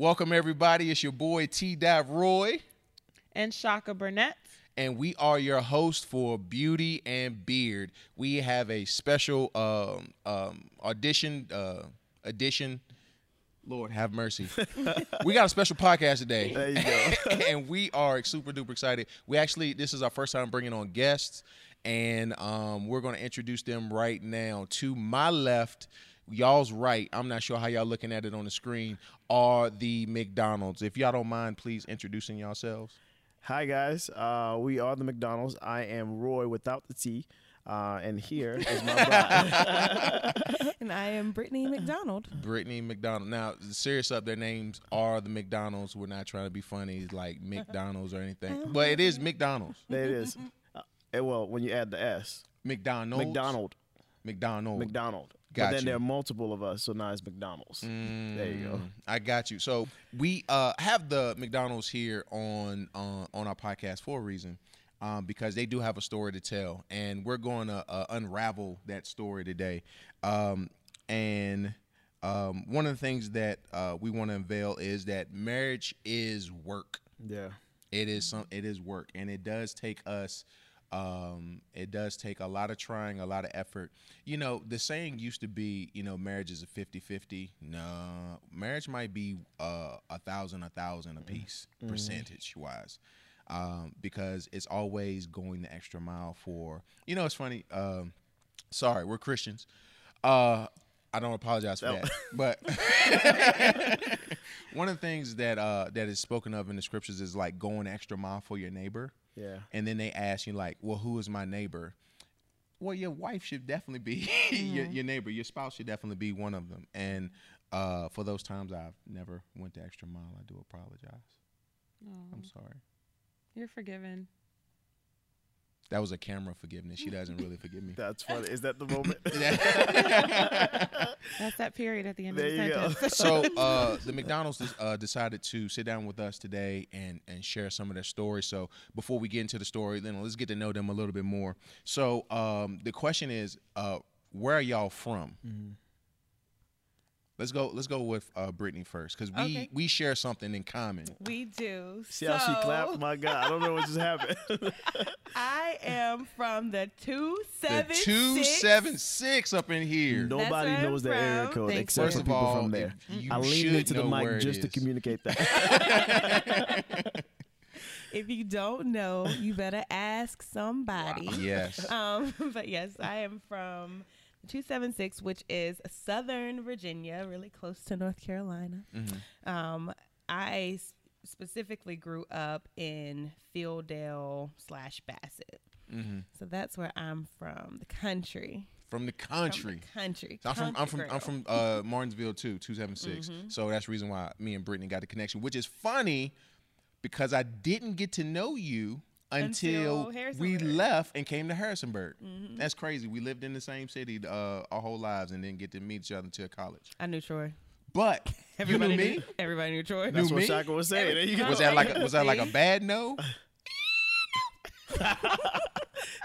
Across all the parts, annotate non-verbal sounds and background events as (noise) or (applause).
Welcome everybody. It's your boy T Dap Roy, and Shaka Burnett. and we are your host for Beauty and Beard. We have a special um, um, audition uh, edition. Lord have mercy. (laughs) we got a special podcast today. There you go. (laughs) and we are super duper excited. We actually, this is our first time bringing on guests, and um, we're going to introduce them right now. To my left, y'all's right. I'm not sure how y'all looking at it on the screen. Are the McDonald's? If y'all don't mind, please introducing yourselves. Hi guys, uh, we are the McDonald's. I am Roy without the T, uh, and here is my bride. (laughs) And I am Brittany McDonald. Brittany McDonald. Now, serious up, their names are the McDonald's. We're not trying to be funny like McDonald's or anything, but it is McDonald's. it is. (laughs) Uh, well, when you add the S, McDonald's. McDonald, McDonald. McDonald. Got but then you. there are multiple of us, so now it's McDonald's. There you go. Mm, I got you. So we uh, have the McDonald's here on uh, on our podcast for a reason, um, because they do have a story to tell, and we're going to uh, unravel that story today. Um, and um, one of the things that uh, we want to unveil is that marriage is work. Yeah. It is some. It is work, and it does take us. Um, it does take a lot of trying, a lot of effort. You know, the saying used to be, you know, marriage is a 50-50. No, marriage might be uh, a thousand, a thousand a piece, percentage wise, um, because it's always going the extra mile for. You know, it's funny. Um, sorry, we're Christians. Uh, I don't apologize for No. that, (laughs) but (laughs) one of the things that uh, that is spoken of in the scriptures is like going extra mile for your neighbor. Yeah. And then they ask you like, well, who is my neighbor? Well, your wife should definitely be (laughs) your, your neighbor. Your spouse should definitely be one of them. And uh, for those times I've never went the extra mile, I do apologize. I'm sorry. You're forgiven. That was a camera forgiveness. She doesn't really forgive me. That's funny. Is that the moment? (laughs) That's that period at the end There of the sentence. so uh, the McDonald's uh, decided to sit down with us today and and share some of their story. So before we get into the story, then let's get to know them a little bit more. So um, the question is, uh, where are y'all from? Let's go. Let's go with uh, Brittany first because we Okay. we share something in common. We do. See how she clapped? My God, I don't know what just happened. (laughs) I am from the two The seven two seven six up in here. Nobody knows the area code Thanks, except for people all, from there. I leaned into the mic it just to communicate that. (laughs) If you don't know, you better ask somebody. Yes. (laughs) Um, but yes, I am from 276, which is Southern Virginia, really close to North Carolina. Mm-hmm. Um, I s- specifically grew up in Fieldale slash Bassett. Mm-hmm. So that's where I'm from, the country. From the From country. the country. So I'm from I'm from I'm from uh, (laughs) Martinsville too, two seven six. So that's the reason why me and Brittany got the connection, which is funny because I didn't get to know you until, Until we left and came to Harrisonburg. That's crazy. We lived in the same city uh, our whole lives and didn't get to meet each other until college. I knew Troy. But (laughs) you knew Everybody me. Knew, (laughs) everybody knew Troy. That's Knew what me? Shaka was saying. There you go. Was that like a, was that like a (laughs) bad no?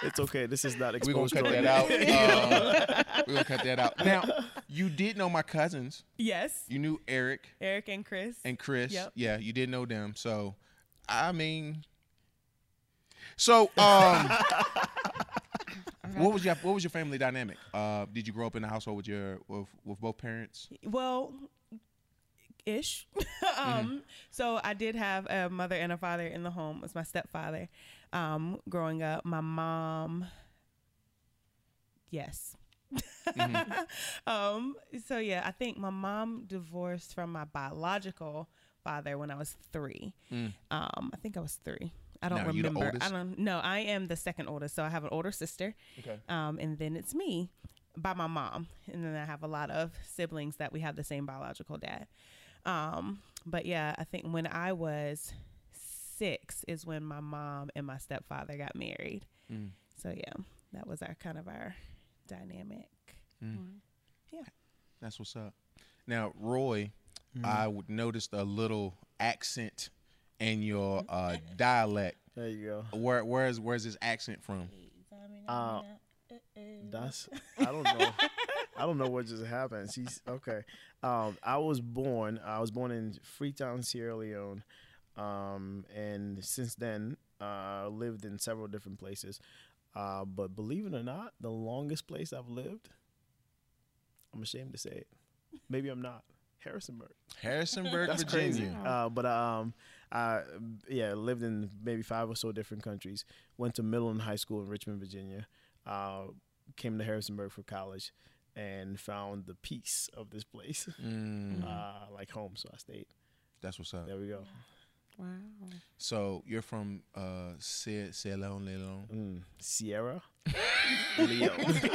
It's okay. This is not exposed. We're gonna exposed. cut Troy. that out. Uh, we're gonna cut that out. Now, you did know my cousins. Yes. You knew Eric Eric and Chris. and Chris. Yep. Yeah, you did know them. So, I mean, so um, (laughs) what was your what was your family dynamic? Uh, did you grow up in a household with your with, with both parents? well, ish. (laughs) um, So I did have a mother and a father in the home. It was my stepfather. Um, growing up, my mom. Yes. (laughs) um, so yeah, I think my mom divorced from my biological father when I was three. Um, I think I was three. I don't Now, you the remember. I don't. No, I am the second oldest. So I have an older sister. Okay. Um, and then it's me by my mom. And then I have a lot of siblings that we have the same biological dad. Um, but yeah, I think when I was six is when my mom and my stepfather got married. Mm. So yeah, that was our kind of our dynamic. Yeah. That's what's up. Now, Roy, I would noticed a little accent in your (laughs) uh, dialect. There you go. Where where's where's this accent from? Uh, That's (laughs) I don't know. I don't know what just happened. She's okay. Um, I was born. I was born in Freetown, Sierra Leone, um, and since then, uh, lived in several different places. Uh, but believe it or not, the longest place I've lived, I'm ashamed to say it. Maybe I'm not. Harrisonburg. Harrisonburg, (laughs) That's Virginia. crazy. Uh, but um, I yeah lived in maybe five or so different countries. Went to middle and high school in Richmond, Virginia. Uh, came to Harrisonburg for college, and found the peace of this place, (laughs) Mm, uh, like home. So I stayed. that's what's up. There we go. Wow. So you're from uh, Sierra Leone, Leone. Mm. Sierra, (laughs) Leo,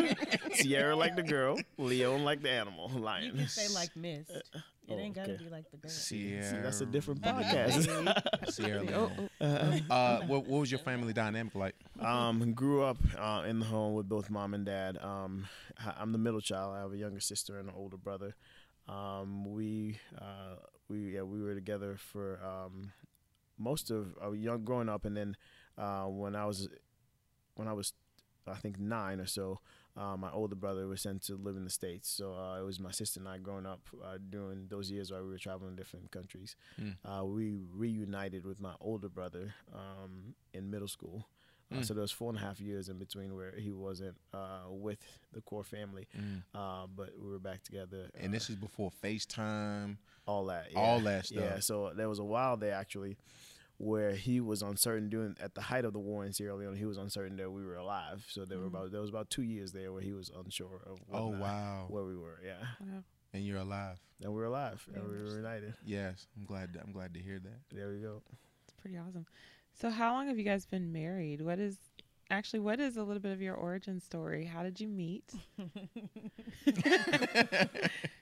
(laughs) Sierra like the girl, Leon like the animal, You lion. can say like Miss. It oh, ain't gotta okay. be like the girl. Sierra. See, that's a different podcast. (laughs) Sierra Oh, Leone. oh. (laughs) Uh, what, what was your family dynamic like? Um, grew up uh, in the home with both mom and dad. Um, I- I'm the middle child. I have a younger sister and an older brother. Um, we uh, we yeah we were together for um, most of uh, young growing up, and then uh, when I was when I was I think nine or so, uh, my older brother was sent to live in the states. So uh, it was my sister and I growing up uh, during those years while we were traveling different countries. Mm. Uh, we reunited with my older brother um, in middle school. Uh, Mm. So there was four and a half years in between where he wasn't uh, with the core family, Mm. uh, but we were back together. And this is before FaceTime. all that, all yeah. that Yeah. So there was a while there actually where he was uncertain during at the height of the war in Sierra Leone. He was uncertain that we were alive. So there were Mm. about there was about two years there where he was unsure of Oh whether or not- wow! where we were. Yeah, Wow. And you're alive. and we're alive and we were united. Yes, I'm glad. I'm glad to hear that. There we go. It's pretty awesome. So, how long have you guys been married? What is actually what is a little bit of your origin story? How did you meet? (laughs) (laughs) (laughs)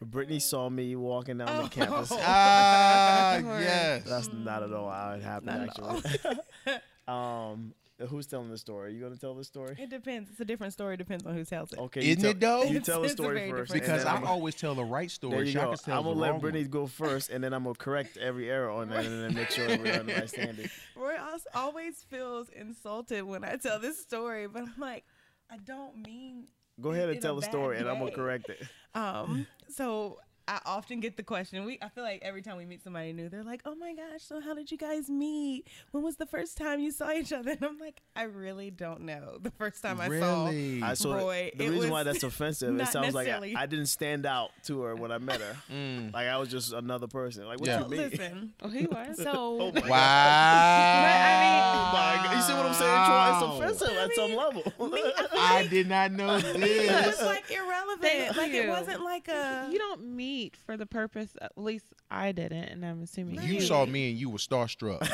Brittany saw me walking down the campus. (laughs) ah, yes. That's not at all how it happened, Not actually. (laughs) um, who's telling the story? You gonna tell the story? It depends. It's a different story. Depends on who tells it. Okay, you Isn't tell- it though? You tell the it's a story very first. different Because and then I I'm- always tell the right story. There you go. Shaka tells I'm gonna let wrong Brittany one. go first, and then I'm gonna correct every error on that, and then make sure (laughs) we're on the right standard. Roy als- always feels insulted when I tell this story, but I'm like, I don't mean. Go ahead In and a tell the bad story, and I'm gonna way. correct it. Um. (laughs) So I often get the question. We I feel like every time we meet somebody new, they're like, "Oh my gosh, so how did you guys meet? When was the first time you saw each other?" (laughs) And I'm like, I really don't know. (laughs) The first time I saw Really? I saw Roy, the it reason why that's offensive. It (laughs) sounds like I, I didn't stand out to her when I met her. Mm. Like I was just another person. Like what Yeah. you mean? listen. Oh, he was. So Oh my Wow. Oh my God. You see what I'm saying, Troy? It's Wow. offensive at some level. me, I feel I did not know this. it was like irrelevant. Thank like it wasn't like a. you don't meet for the purpose. At least I didn't, and I'm assuming You you saw me and you were starstruck. No,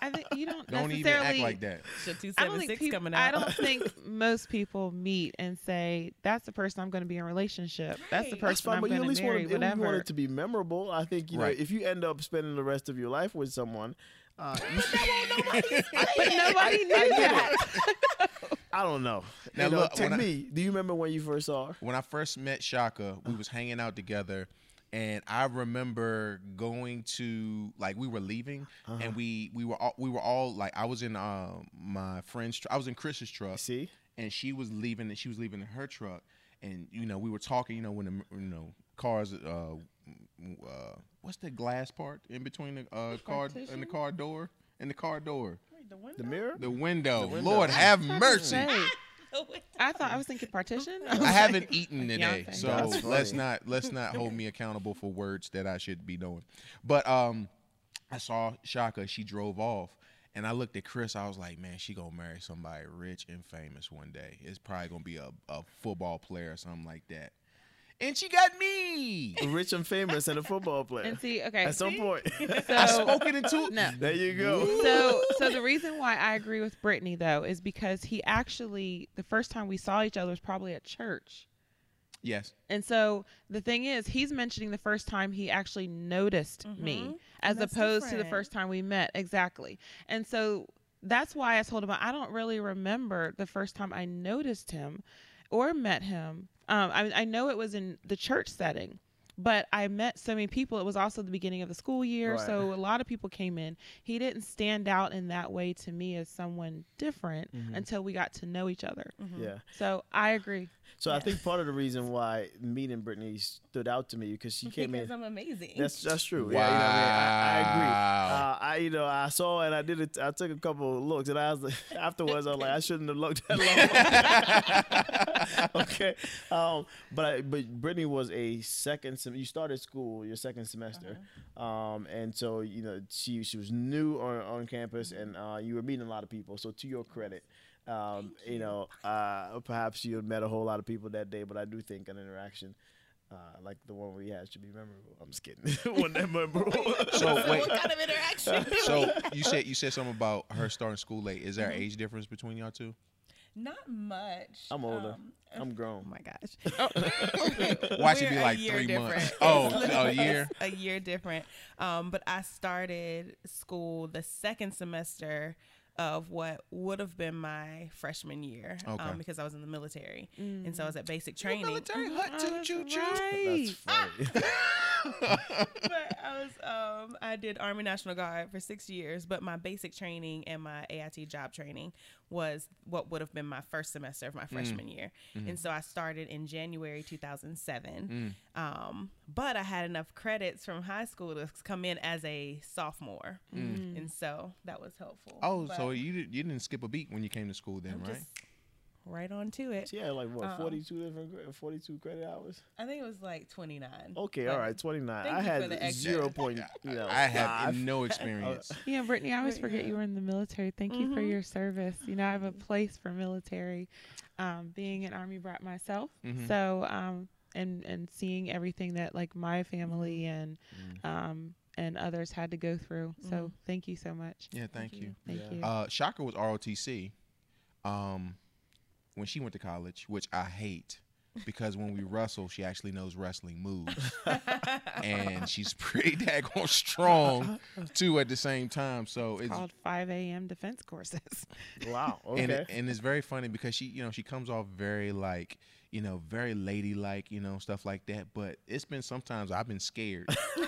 I think you don't, (laughs) Don't even necessarily. act like that. Shit, two I don't think six peop- coming I don't (laughs) think most people meet and say that's the person I'm going to be in a relationship. That's the person That's fine, I'm going to least marry. want, it, you want whatever. it to be memorable. I think you know if you end up spending the rest of your life with someone, uh, (laughs) you should, but nobody knew that. I don't know. Now you know, look, take I- me. Do you remember when you first saw her? when I first met Shaka, we was hanging out together, and I remember going to like we were leaving, Uh-huh. and we we were all we were all like I was in uh, my friend's tr- I was in Chris's truck, See, and she was leaving and she was leaving in her truck, and you know we were talking, you know when the you know cars uh, uh what's the glass part in between the uh car and the car door and the car door the mirror. the window. window. Lord have I was about to mercy. (laughs) I thought I was thinking partition. I (laughs) haven't eaten today, Beyonce. so That's let's funny. not let's not hold me accountable for words that I should be knowing. But um, I saw Shaka. She drove off, and I looked at Chris. I was like, man, she gonna marry somebody rich and famous one day. It's probably gonna be a, a football player or something like that. And she got me. Rich and famous and a football (laughs) player. And see, okay, At some point. (laughs) so I spoke it into no. there you go. So, so (laughs) the reason why I agree with Brittany though is because he actually the first time we saw each other was probably at church. Yes. And so the thing is, he's mentioning the first time he actually noticed me, Mhm. as That's opposed to the first time we met. Exactly. And so that's why I told him I don't really remember the first time I noticed him or met him. Um, I, I know it was in the church setting, but I met so many people. It was also the beginning of the school year, Right. so a lot of people came in. He didn't stand out in that way to me as someone different Mhm. until we got to know each other. Mhm. Yeah. So I agree. So I think part of the reason (laughs) why meeting Brittany stood out to me because she came because in. I'm amazing. That's that's true. Wow. Yeah, you know, I, mean? I, I agree. Uh, I you know I saw and I did it. I took a couple of looks and I was like, (laughs) afterwards I was like I shouldn't have looked that long. (laughs) okay, um, but I, but Brittany was a second. Sem- you started school your second semester, um, and so you know she she was new on on campus and uh, you were meeting a lot of people. So to your credit. Um, you. know, uh, perhaps you had met a whole lot of people that day, but I do think an interaction uh, like the one we had should be memorable. I'm just kidding. (laughs) Wasn't that memorable? (laughs) So wait, what kind of interaction? so (laughs) you said you said something about her starting school late. Is there an age difference between y'all two? Not much. I'm older. Um, I'm grown. oh my gosh. Watch (laughs) it We're be a like year three different. months. Oh, (laughs) a year. A year different. Um, but I started school the second semester of what would have been my freshman year Okay. um, because I was in the military. Mm. And so I was at basic training. Military hut Oh, too, that's choo choo. right. That's funny. (laughs) but I was um I did Army National Guard for six years, but my basic training and my AIT job training was what would have been my first semester of my mm. freshman year. Mm-hmm. And so I started in January 2007. Mm. Um, but I had enough credits from high school to come in as a sophomore, mm. and so that was helpful. Oh, But so you did, you didn't skip a beat when you came to school then, I'm right? just right on to it. She had like what, Um, 42 different, 42 credit hours. I think it was like 29. Okay, but- all right, 29. I had the zero point, (laughs) you know, I have no (laughs) experience. (laughs) Yeah, Brittany, I always forget you were in the military. Thank you for Mhm. your service. You know, I have a place for military, um, being an Army brat myself. Mhm. So, um, and and seeing everything that like my family and Mm. um and others had to go through. So, Mhm. thank you so much. Yeah, thank you. Thank Yeah. you. Uh, Shaka was ROTC um, when she went to college, which I hate because when we wrestle, she actually knows wrestling moves, (laughs) and she's pretty daggone strong too at the same time. So it's called 5 a.m. defense courses. Wow. Okay. and it, and it's very funny because she you know she comes off very like you know very ladylike you know stuff like that. But it's been sometimes I've been scared. (laughs)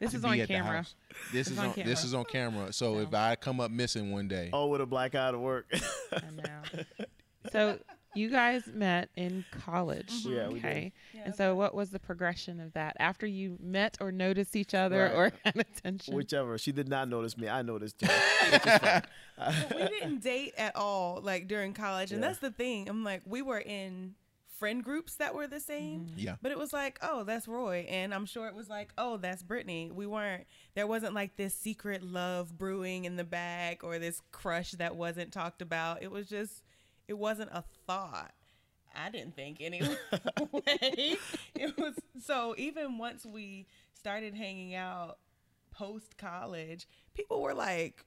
this is on camera. This It's is on on, this camera. is on camera. So So. if I come up missing one day, oh, with a black eye to work. I know. So, you guys met in college. Mm-hmm. Yeah, we did. okay. Yeah, And so, what was the progression of that after you met or noticed each other Right. or (laughs) had attention? Whichever. She did not notice me. I noticed her. (laughs) which is fine. we didn't date at all like during college and Yeah. that's the thing i'm like we were in friend groups that were the same mm-hmm. yeah. but it was like oh that's roy and i'm sure it was like oh that's brittany we weren't there wasn't like this secret love brewing in the back or this crush that wasn't talked about it was just it wasn't a thought i didn't think anyway (laughs) it was so even once we started hanging out post college people were like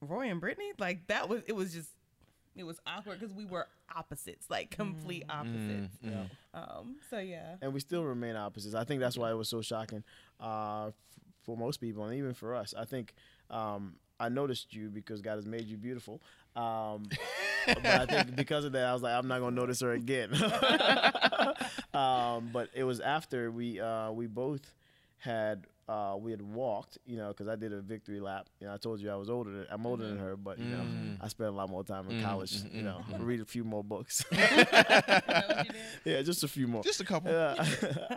Roy and Brittany, like that was it was just it was awkward because we were opposites, like complete opposites. Mm, mm. Um, so yeah, and we still remain opposites. I think that's why it was so shocking uh, f- for most people, and even for us. I think um, I noticed you because God has made you beautiful. Um, (laughs) (laughs) but I think because of that, I was like, I'm not gonna notice her again. (laughs) um, but it was after we uh, we both had uh, we had walked, you know, because I did a victory lap. You know, I told you I was older. Than, I'm older than her, but you know, Mm. I spent a lot more time in Mm, college. mm, You mm, know, mm. read a few more books. (laughs) Is that what you did? yeah, just a few more. Just a couple. Yeah.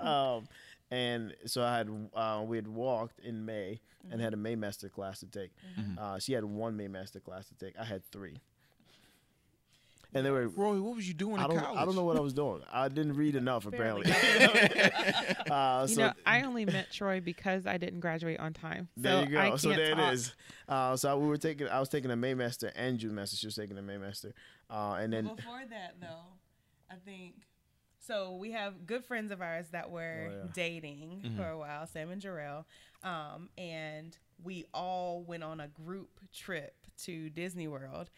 um, and so I had uh, we had walked in May and had a Maymaster class to take. Mhm. Uh, she had one Maymaster class to take. I had three. And they were. Roy, what was you doing I don't. college? I don't know what I was doing. I didn't read enough apparently. got (laughs) (laughs) uh, you know, I only met Troy because I didn't graduate on time. So there you go. So can't there talk. it is. Uh, so we were taking. I was taking a Maymaster and June Master. She was taking a Maymaster. Uh, and then Before that, though, I think so. We have good friends of ours that were Oh, yeah. dating Mhm. for a while, Sam and Jarrell, um, and we all went on a group trip to Disney World.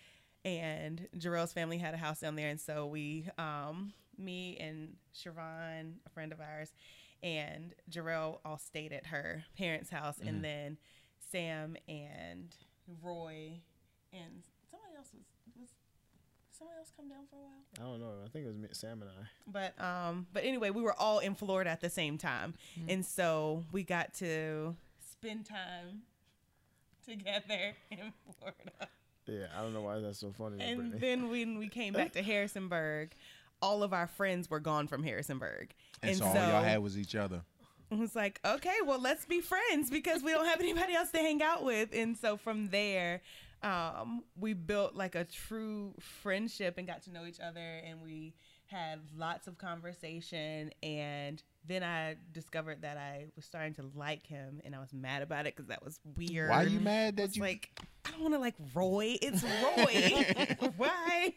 And Jarrell's family had a house down there, and so we, um, me and Siobhan, a friend of ours, and Jarrell all stayed at her parents' house, Mhm. and then Sam and Roy and somebody else was was somebody else come down for a while? I don't know. I think it was Sam and I. But um, but anyway, we were all in Florida at the same time, and so we got to spend time together in Florida. Yeah, I don't know why that's so funny. And Brittany. then when we came back to (laughs) Harrisonburg, all of our friends were gone from Harrisonburg, And, so, all y'all had was each other. it was like, okay, well, let's be friends because we don't have (laughs) anybody else to hang out with. And so from there, um, we built like a true friendship and got to know each other. And we had lots of conversation. And then I discovered that I was starting to like him. And I was mad about it because that was weird. Why are you mad that It's you like, I don't want to like Roy. It's Roy. (laughs) Why?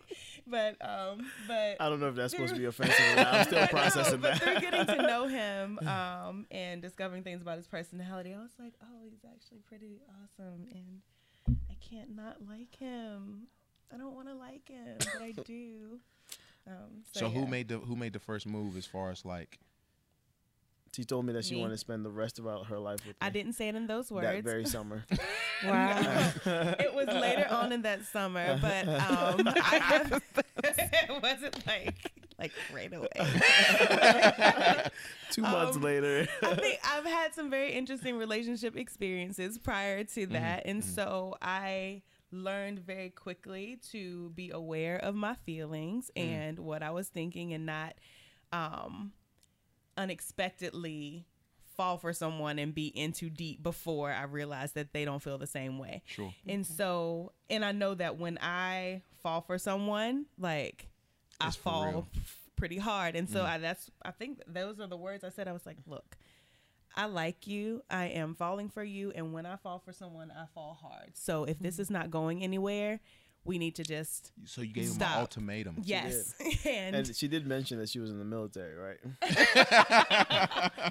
But, um, but. I don't know if that's supposed to be offensive. or not. I'm still (laughs) No, processing but that. through getting to know (laughs) him um, and discovering things about his personality, I was like, oh, he's actually pretty awesome, and I can't not like him. I don't want to like him, but I do. Um, so So who made the who made the first move as far as like She told me that she Me. wanted to spend the rest of her life with me. I didn't say it in those words. that very summer. (laughs) Wow. it was later on in that summer, but (laughs) um, (laughs) I, it wasn't like like right away. Two months Um, later. I think I've had some very interesting relationship experiences prior to that. And so I learned very quickly to be aware of my feelings and what I was thinking and not um, unexpectedly fall for someone and be in too deep before I realize that they don't feel the same way. sure? And so, and I know that when I fall for someone, like I It's for fall. Mm. f- pretty hard. And so I, that's, I think those are the words I said. I was like, look, I like you. I am falling for you. And when I fall for someone, I fall hard. So if Mm. this is not going anywhere, we need to just, So you gave him Stop. an ultimatum. yes. (laughs) and, And she did mention that she was in the military, right?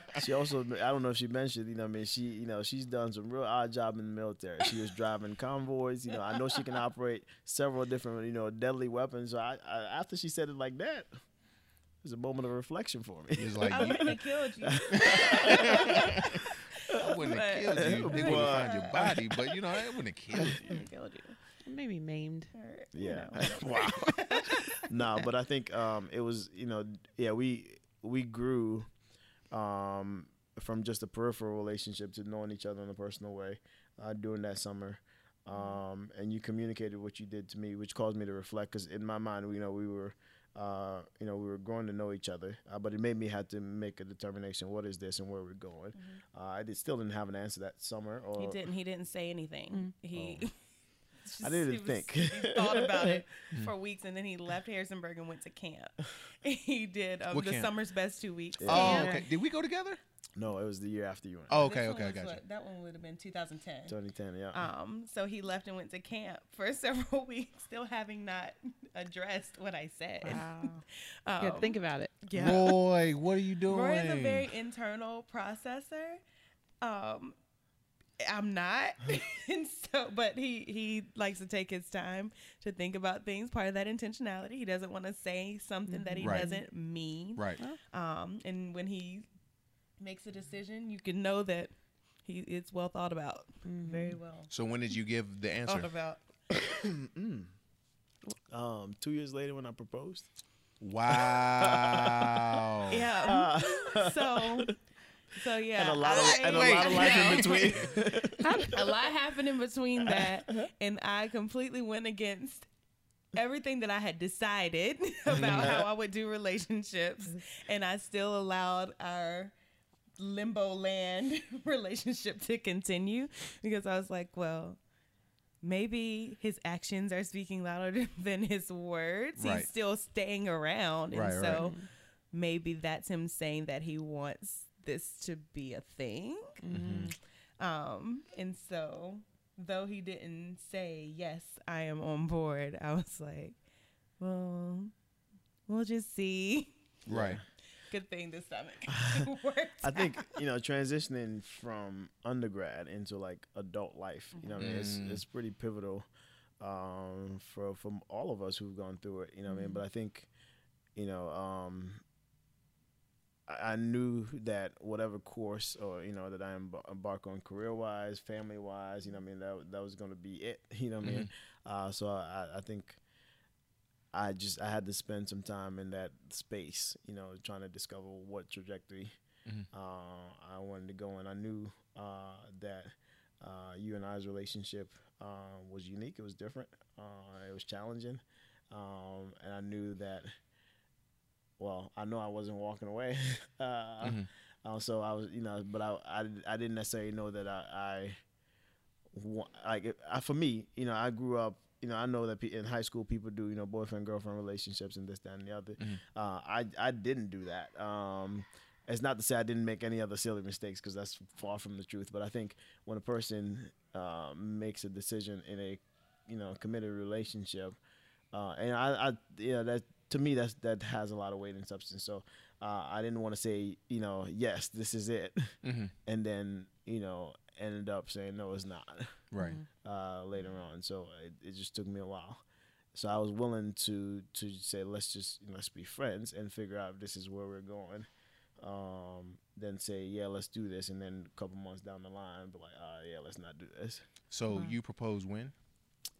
(laughs) she also, I don't know if she mentioned, you know i mean, she, you know, she's done some real odd job in the military. She was driving convoys, you know. I know she can operate several different, you know, deadly weapons. So I, I after she said it like that, it was a moment of reflection for me. He was like, I wouldn't have killed you. (laughs) I wouldn't have killed you. They would But- have found your body, but you know, I wouldn't have killed you. killed you. Maybe maimed. Or, you Yeah. know. (laughs) wow. (laughs) nah, but I think um, it was you know yeah we we grew um, from just a peripheral relationship to knowing each other in a personal way uh, during that summer. Um, and you communicated what you did to me, which caused me to reflect. Because in my mind, you know, we were, uh, you know, we were growing to know each other. Uh, but it made me have to make a determination: what is this and where we're going. Uh, I did, still didn't have an answer that summer. Or He didn't. He didn't say anything. He. I didn't was- think. he thought about it (laughs) for weeks, and then he left Harrisonburg and went to camp. (laughs) He did um, the camp? summer's best two weeks. Yeah. Oh, okay. Did we go together? No, it was the year after you went. Oh, This okay, okay, I was got you. what- That one would have been 2010. 2010, yeah. Um, so he left and went to camp for (laughs) several weeks, still having not addressed what I said. Wow. Um, Good. Think about it. yeah. Roy, what are you doing? Roy is a very internal processor. Um, I'm not, (laughs) (laughs) and so, but he he likes to take his time to think about things. Part of that intentionality, he doesn't want to say something that he Right. doesn't mean. right. Um, and when he makes a decision, you can know that he it's well thought about, very well So when did you give the answer? thought about. (coughs) Um, two years later when I proposed. Wow. (laughs) Yeah. so, so yeah, and a lot of I- and a lot of life in (laughs) between. a lot happened in between uh-huh. that uh-huh. and i completely went against everything that i had decided (laughs) mm-hmm. about how i would do relationships mm-hmm. and i still allowed our limbo land (laughs) relationship to continue because i was like well maybe his actions are speaking louder than his words. Right. he's still staying around and Right, right. so maybe that's him saying that he wants this to be a thing um, and so though he didn't say yes, I am on board, I was like, well, we'll just see. Right. Good thing this stomach it (laughs) worked. I think you know transitioning from undergrad into like adult life. You know, what I mean, it's Mm. it's pretty pivotal um, for from all of us who've gone through it. You know, what I mean, but I think you know. Um, I knew that whatever course or you know that I embark on career wise, family wise, you know, I mean that that was going to be it. (laughs) You know, what I mean, uh, so I, I think I just I had to spend some time in that space, you know, trying to discover what trajectory Mhm. uh, I wanted to go in. I knew uh, that uh, you and I's relationship uh, was unique. It was different. Uh, it was challenging, um, and I knew that. Well, I know I wasn't walking away. (laughs) uh, Mhm. uh, so I was, you know, but I, I, I didn't necessarily know that I, I like I, for me, you know, I grew up. You know, I know that in high school people do, you know, boyfriend girlfriend relationships and this, that, and the other. Mhm. Uh, I I didn't do that. Um, it's not to say I didn't make any other silly mistakes because that's far from the truth. But I think when a person uh, makes a decision in a, you know, committed relationship, uh, and I, I, you know, that to me that's that has a lot of weight and substance. So uh, I didn't want to say, you know, yes, this is it, Mhm. (laughs) and then you know ended up saying no, it's not Right. (laughs) uh, later on. So it, it just took me a while. So I was willing to to say let's just you know, let's be friends and figure out if this is where we're going. Um, then say yeah, let's do this, and then a couple months down the line, be like, uh, yeah, let's not do this. So Wow. you proposed when?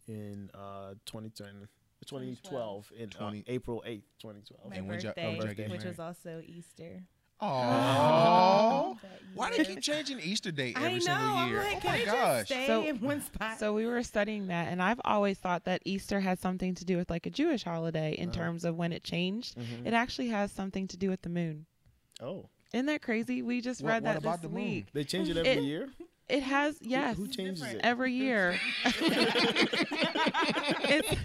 In uh, 2010, 2012, in uh, 20 April 8th, 2012. My And when'd birthday, when'd y'all get which was also Easter. Oh. (laughs) that Why they year. keep changing Easter date I every know. single year? I'm like, oh my gosh. stay So- in one spot? So we were studying that, and I've always thought that Easter has something to do with like a Jewish holiday in Uh-huh. terms of when it changed. Mhm. It actually has something to do with the moon. Oh, Isn't that crazy? We just What- read what that about this the moon? week. they change it every It- year. (laughs) It has yes, Who, changes it? every year. it's,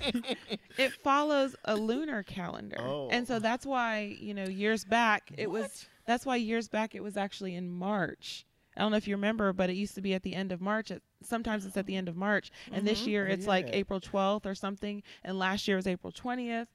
it follows a lunar calendar, Oh. and so that's why you know years back it was. That's why years back it was actually in March. I don't know if you remember, but it used to be at the end of March. It, sometimes it's at the end of March, and this Mhm. year Oh, it's like. April 12th or something, and last year was April 20th.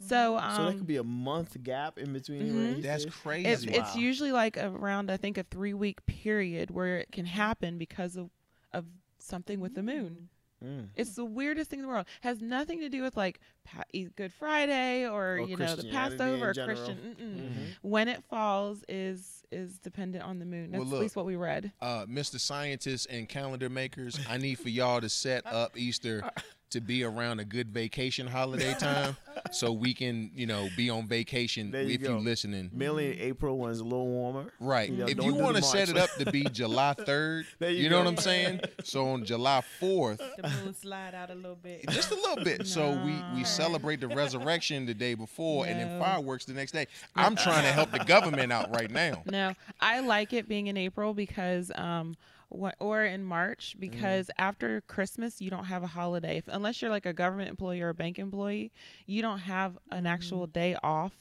So, um, so that could be a month gap in between. Mhm. That's Easter- crazy. it's it's usually like around I think a three week period where it can happen because of of something with the moon. Mm. It's the weirdest thing in the world. Has nothing to do with like pa- E- Good Friday or, Or you know the Christianity in Passover or. Christian. Mm-mm. Mhm. When it falls is is dependent on the moon. That's Well, at least what we read. uh, Mr. Scientists and calendar makers, I need for y'all to set (laughs) up Easter to be around a good vacation holiday (laughs) time, so we can, you know, be on vacation There you if go. you listening. Mainly in April when it's a little warmer. Right. You know, if you want to set it up to be (laughs) July 3rd, (laughs) There you, you know what I'm saying? So on July 4th, the moon slide out a little bit. just a little bit. So we we celebrate the resurrection the day before and then fireworks the next day. I'm trying to help the government out right now. No, I like it being in April because um what or in March Mm. because after Christmas you don't have a holiday if, unless you're like a government employee or a bank employee you don't have an actual Mm. day off.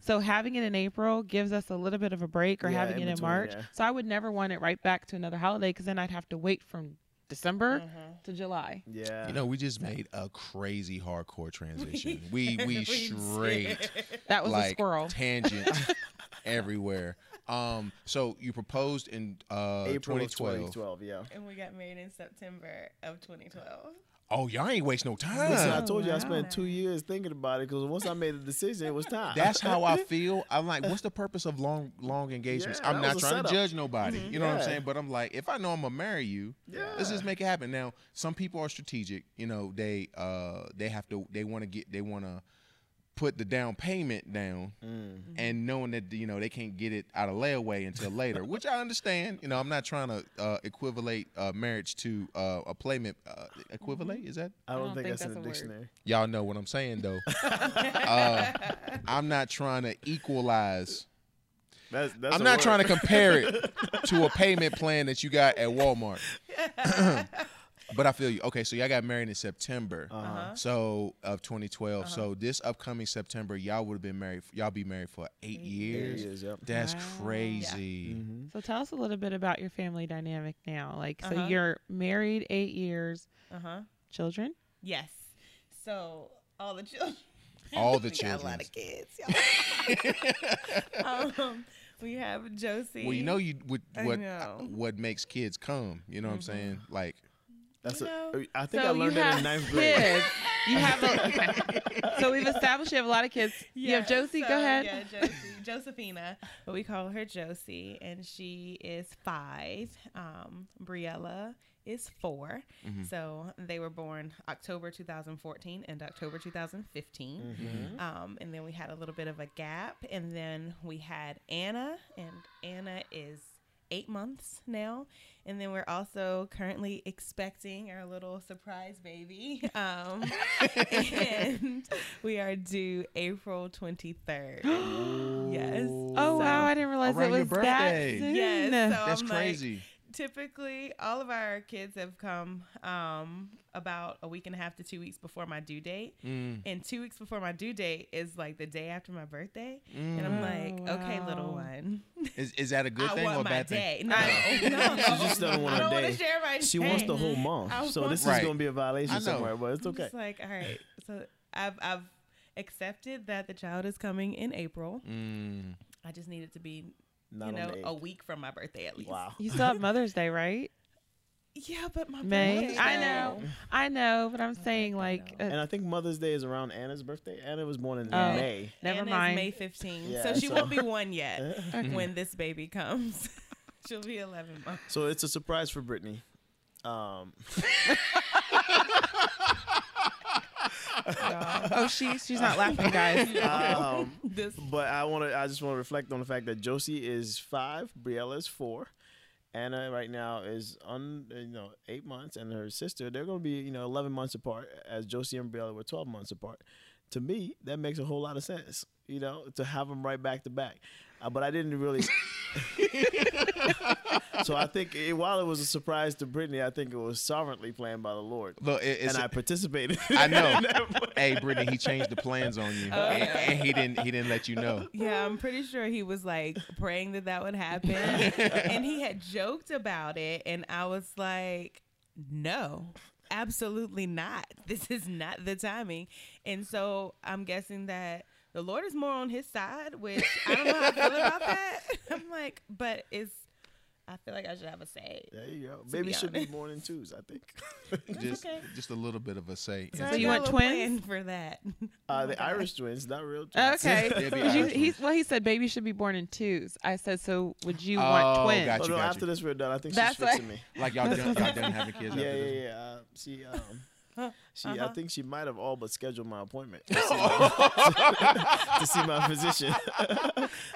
So having it in April gives us a little bit of a break or Yeah, having in it in between, March. yeah. So I would never want it right back to another holiday because then I'd have to wait from December Mm-hmm. to July. Yeah. You know, we just made a crazy hardcore (laughs) transition. We we (laughs) We straight That was a like squirrel. tangent (laughs) everywhere. Um, so you proposed in uh April 2012. of 2012. Yeah. and we got married in September of 2012. Oh, y'all ain't waste no time. Listen, I told you I spent two years thinking about it because once I made the decision, it was time. That's how I (laughs) feel. I'm like, what's the purpose of long long engagements? Yeah, I'm not was a trying to judge nobody. You know what I'm saying? But I'm like, if I know I'm gonna marry you, let's just make it happen. Now, some people are strategic. You know, they uh they have to they want to get they want to put the down payment down Mm. and knowing that you know they can't get it out of layaway until later, which I understand. You know, I'm not trying to uh, equivalate uh, marriage to uh, a payment. Uh, equivalate is that? I don't, don't think, think that's, in the a word. dictionary. Y'all know what I'm saying though. (laughs) uh, I'm not trying to equalize. That's, that's I'm not word. trying to compare it (laughs) to a payment plan that you got at Walmart. (laughs) (clears throat) but I feel you. Okay, so y'all got married in September. Uh-huh. So of 2012. So this upcoming September, y'all would have been married. Y'all be married for eight There years. he is, yep. That's Wow. crazy. Mhm. So tell us a little bit about your family dynamic now. Like so Uh-huh. you're married 8 years, Uh huh. children? Yes. So all the children. (laughs) All the we got a lot of kids. y'all. (laughs) um, we have Josie. Well, you know you what what know. what makes kids come. You know what I'm saying? Like That's You know, I think so I learned you that in ninth grade. kids. (laughs) You have a, (laughs) so we've established you have a lot of kids. Yeah, you have Josie. so, go ahead. Yeah, Josie, (laughs) Josephina, but we call her Josie, and she is five. Um, Briella is 4 mm-hmm. So they were born October 2014 and October 2015. Mm-hmm. Um, and then we had a little bit of a gap. And then we had Anna, and Anna is eight months now. And then we're also currently expecting our little surprise baby. (laughs) Um, and we are due April 23rd. (gasps) yes. Oh So- wow, I didn't realize Around it your was that birthday. soon. Yes, so That's I'm like, crazy. Typically all of our kids have come um, about a week and a half to two weeks before my due date Mm, and two weeks before my due date is like the day after my birthday and i'm Oh, like okay little one Is is that a good i thing want or a my bad thing? day no, (laughs) I- no. She just doesn't want I don't wanna day. share my She day. wants the whole month. I So want- this Right. is going to be a violation somewhere, but it's okay. just like all right so i've i've accepted that the child is coming in april Mm. i just need it to be Not you know a week from my birthday at least Wow. You still have Mother's Day, right? yeah but my May. birthday, I know. I know, but I'm My saying like though. uh, And I think Mother's Day is around Anna's birthday. Anna was born in Oh. May. never Anna's mind. may 15 Yeah, so she so- won't be one yet (laughs) Okay. when this baby comes (laughs) she'll be 11 months So it's a surprise for Brittany. Um, (laughs) (laughs) oh, she's she's not laughing, guys. (laughs) um, this but I want to. I just want to reflect on the fact that Josie is five, Briella is four, Anna right now is on you know eight months, and her sister they're going to be you know eleven months apart. As Josie and Briella were twelve months apart. To me, that makes a whole lot of sense. You know, to have them right back to back. Uh, but I didn't really. (laughs) (laughs) so I think it, while it was a surprise to Brittany, I think it was sovereignly planned by the Lord, Look, it, it's and I participated. I know. in (laughs) that plan. hey, Brittany, he changed the plans on you, Oh, and, yeah. and he didn't. He didn't let you know. Yeah, I'm pretty sure he was like praying that that would happen. (laughs) and he had joked about it. And I was like, no, absolutely not. This is not the timing. And so I'm guessing that the Lord is more on his side, which I don't know how I feel about that. (laughs) (laughs) I'm like, but it's, I feel like I should have a say. There you go. be Baby should be honest. born in twos, I think. (laughs) Just, okay. just a little bit of a say. So, So you want twins? for that. Uh, Oh the my Irish twins, not real twins. Okay. They'd be 'Cause you- Irish he, well, he said baby should be born in twos. I said, so would you Oh, want twins? got Oh, you, no, got after you. this we're done. I think That's she's fixing me. Like y'all done, y'all done having kids. Yeah, after yeah, this? yeah. Uh, she, um, Huh, (laughs) she, I uh-huh. think she might have all but scheduled my appointment to see my, (laughs) (laughs) to see my physician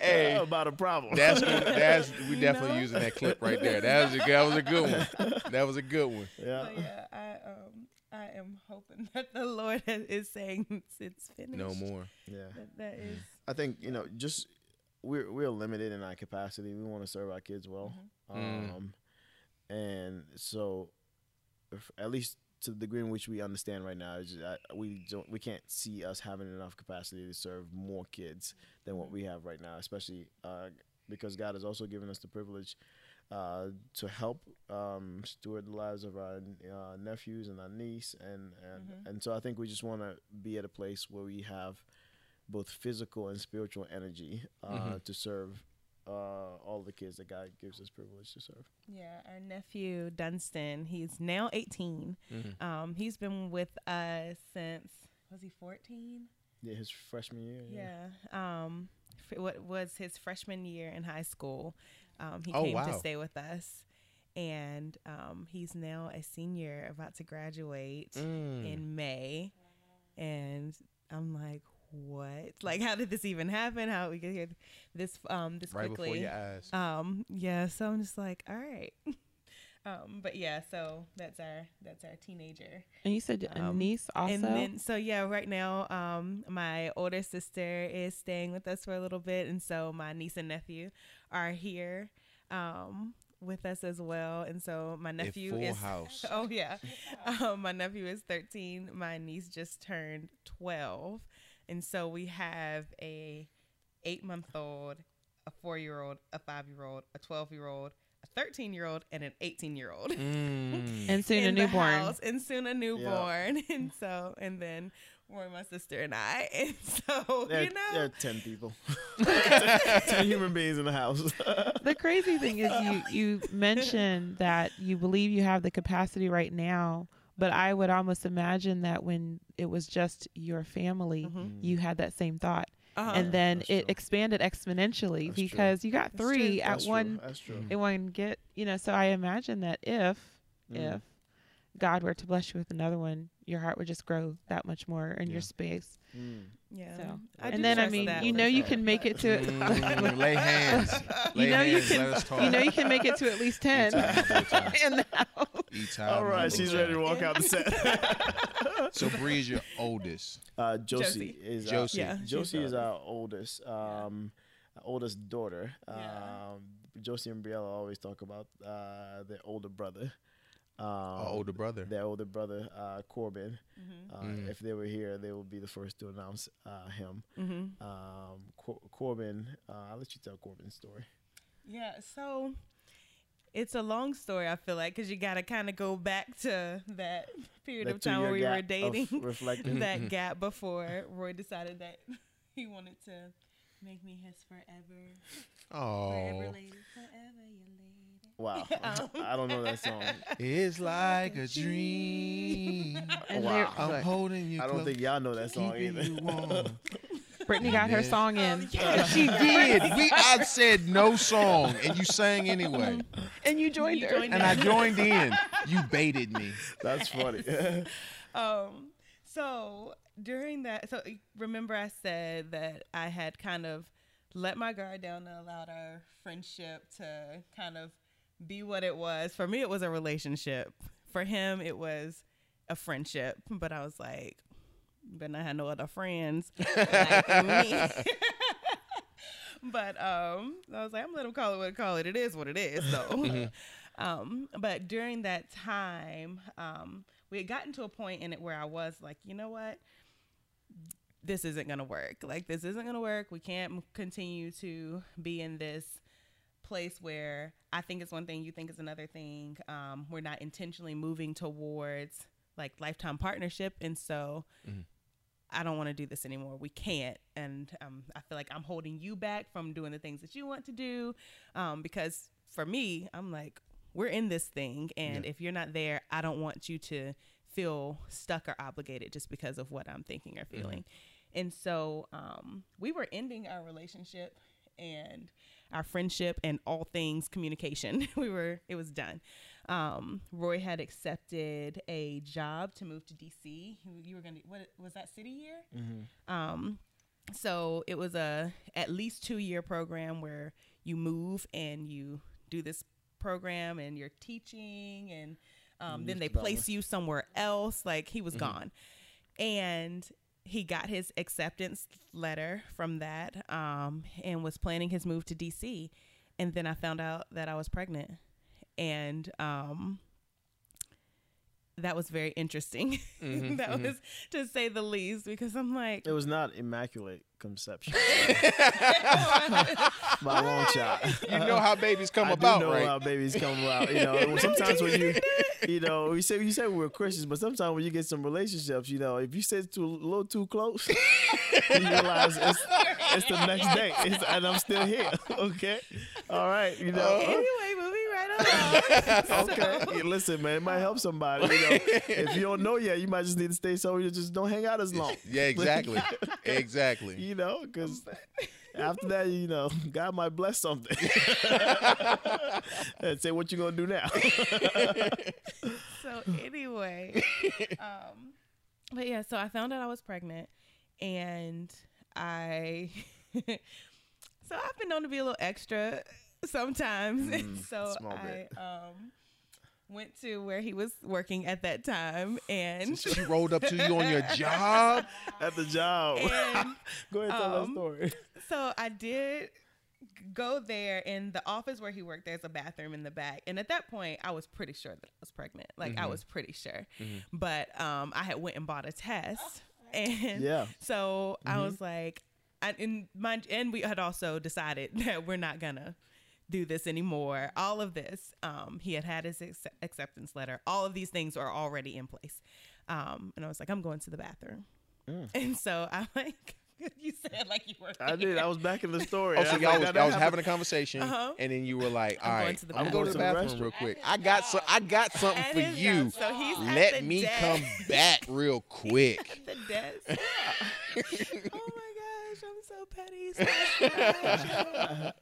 Hey. about a problem. That's good. That's we You definitely know? using that clip right there. That was a that was a good one. That was a good one. yeah. So yeah, I um I am hoping that the Lord is saying it's, it's finished. No more. Yeah. That, that is I think you know, just we're we're limited in our capacity. We want to serve our kids well, Mm. um, and so if, at least to the degree in which we understand right now, is just, I, we don't we can't see us having enough capacity to serve more kids than what we have right now, especially uh, because God has also given us the privilege. Uh, to help um, steward the lives of our uh, nephews and our niece, and and, Mhm. and so I think we just want to be at a place where we have both physical and spiritual energy uh, Mhm. to serve uh, all the kids that God gives us privilege to serve. yeah. Our nephew Dunstan, he's now 18. Mhm. Um, he's been with us since was he 14? Yeah, his freshman year. Yeah. Um, f- what was his freshman year in high school? Um, he Oh, came to stay with us, and um, he's now a senior, about to graduate. Mm. in May, and I'm like, what? Like, how did this even happen? How we get here this um this right before quickly? your eyes. Um, yeah. So I'm just like, all right. (laughs) um, but yeah. So that's our that's our teenager. And you said a Um, niece also. And then so yeah, right now, um, my older sister is staying with us for a little bit, and so my niece and nephew are here, um, with us as well. And so my nephew full is house. (laughs) Oh yeah, (laughs) um, my nephew is thirteen. My niece just turned twelve, and so we have a eight month old, a four year old, a five year old, a twelve year old, a thirteen year old, and an eighteen year old Mm. (laughs) and soon a newborn. house, and soon a newborn, (laughs) and so and then Roy, my sister, and I, (laughs) and so There, you know, there are ten people, ten human beings in the house. The crazy thing is you you mentioned that you believe you have the capacity right now, but I would almost imagine that when it was just your family, Mhm. you had that same thought. uh-huh. and then that's it true. expanded exponentially That's true. because you got three true. at true. one That's true. in one get you know so i imagine that if Mm. if God were to bless you with another one, your heart would just grow that much more in Yeah. your space. Mm. Yeah. So, and then I mean, that you know, you can make it to Mm, (laughs) lay hands. Lay you know you can Let us talk. you know you can make it to at least ten E-time, in the house. E-time, All right, she's ready to walk out the set. (laughs) So Bree is your oldest. Uh, Josie, Josie. is Josie. Our, Yeah, Josie is our oldest, um, oldest daughter. Yeah. Um, Josie and Briella always talk about uh, their older brother. Um, Our older brother. Their older brother, uh, Corbin. Mhm. Uh, Mhm. If they were here, they would be the first to announce uh, him. Mhm. Um, Cor- Corbin, uh, I'll let you tell Corbin's story. Yeah, so it's a long story. I feel like because you got to kind of go back to that period That of time where we were dating. reflecting. (laughs) that (laughs) gap before Roy decided that (laughs) he wanted to make me his forever, forever Oh, lady, forever your lady. Wow, Um, I don't know that song. it's like a dream. Wow. I'm holding you. I don't close, think y'all know that song keeping either. You. Brittany got her song in, she did. We I said no song, and you sang anyway, and you joined You her. joined and I joined (laughs) in. You baited me. That's funny. (laughs) Um, so during that, so remember I said that I had kind of let my guard down and allowed our friendship to kind of be what it was. For me, it was a relationship. For him, it was a friendship. But I was like, but I had no other friends (laughs) like me. (laughs) but um, I was like, I'm gonna let call it what it call it. It is what it is, though. (laughs) um, but during that time, um, we had gotten to a point in it where I was like, you know what? This isn't gonna work. Like this isn't gonna work. We can't continue to be in this place where I think it's one thing, you think it's another thing. Um, we're not intentionally moving towards like lifetime partnership, and so Mhm. I don't want to do this anymore. We can't, and um, I feel like I'm holding you back from doing the things that you want to do, um, because for me, I'm like, we're in this thing, and Yeah. if you're not there, I don't want you to feel stuck or obligated just because of what I'm thinking or feeling. And so um, we were ending our relationship and our friendship and all things communication. (laughs) we were it was done. Um, Roy had accepted a job to move to DC. You were gonna what was that city year? Mhm. Um, so it was a at least two year program where you move and you do this program and you're teaching and um, then they place you somewhere else. Like he was gone, and he got his acceptance letter from that um, and was planning his move to DC. And then I found out that I was pregnant, and um, that was very interesting. Mhm, (laughs) that mhm. was to say the least because I'm like, It was not immaculate conception by a long shot. You know how babies come I about, do know right? how babies come about. You know, (laughs) sometimes when you, (laughs) you know, we say you say we're Christians, but sometimes when you get some relationships, you know, if you sit too a little too close, you realize it's it's the next day, it's, and I'm still here. Okay, all right, you know. anyway, moving right along. (laughs) Okay, Yeah, listen, man, it might help somebody. You know, (laughs) if you don't know yet, you might just need to stay so you just don't hang out as long. Yeah, exactly, (laughs) exactly. You know, because after that, you know, God might bless something and say, "What you gonna do now?" so anyway, um, but yeah, so I found out I was pregnant, and I, so I've been known to be a little extra (laughs) sometimes, and (laughs) Mm, so small I um went to where he was working at that time, and She (laughs) rolled up to you on your job. At the job. and Go ahead tell um, that story. so I did go there in the office where he worked there's a bathroom in the back and at that point i was pretty sure that i was pregnant like i Mhm. was pretty sure Mhm. but um i had went and bought a test and Yeah. so i Mhm. was like I, and mind and we had also decided that we're not gonna do this anymore all of this um he had had his ex- acceptance letter all of these things are already in place um and i was like i'm going to the bathroom Mm. (laughs) and so i like (laughs) you said like you were I did. I was back in the story. (laughs) Oh, so y'all was, that y'all was having a conversation, Uh-huh. and then you were like, I'm "All going to the I'm going to the bathroom. bathroom real quick. I got so I got something At for you. desk. So he's Let me desk. come back real quick." the desk. oh my gosh, I'm so petty. so bad.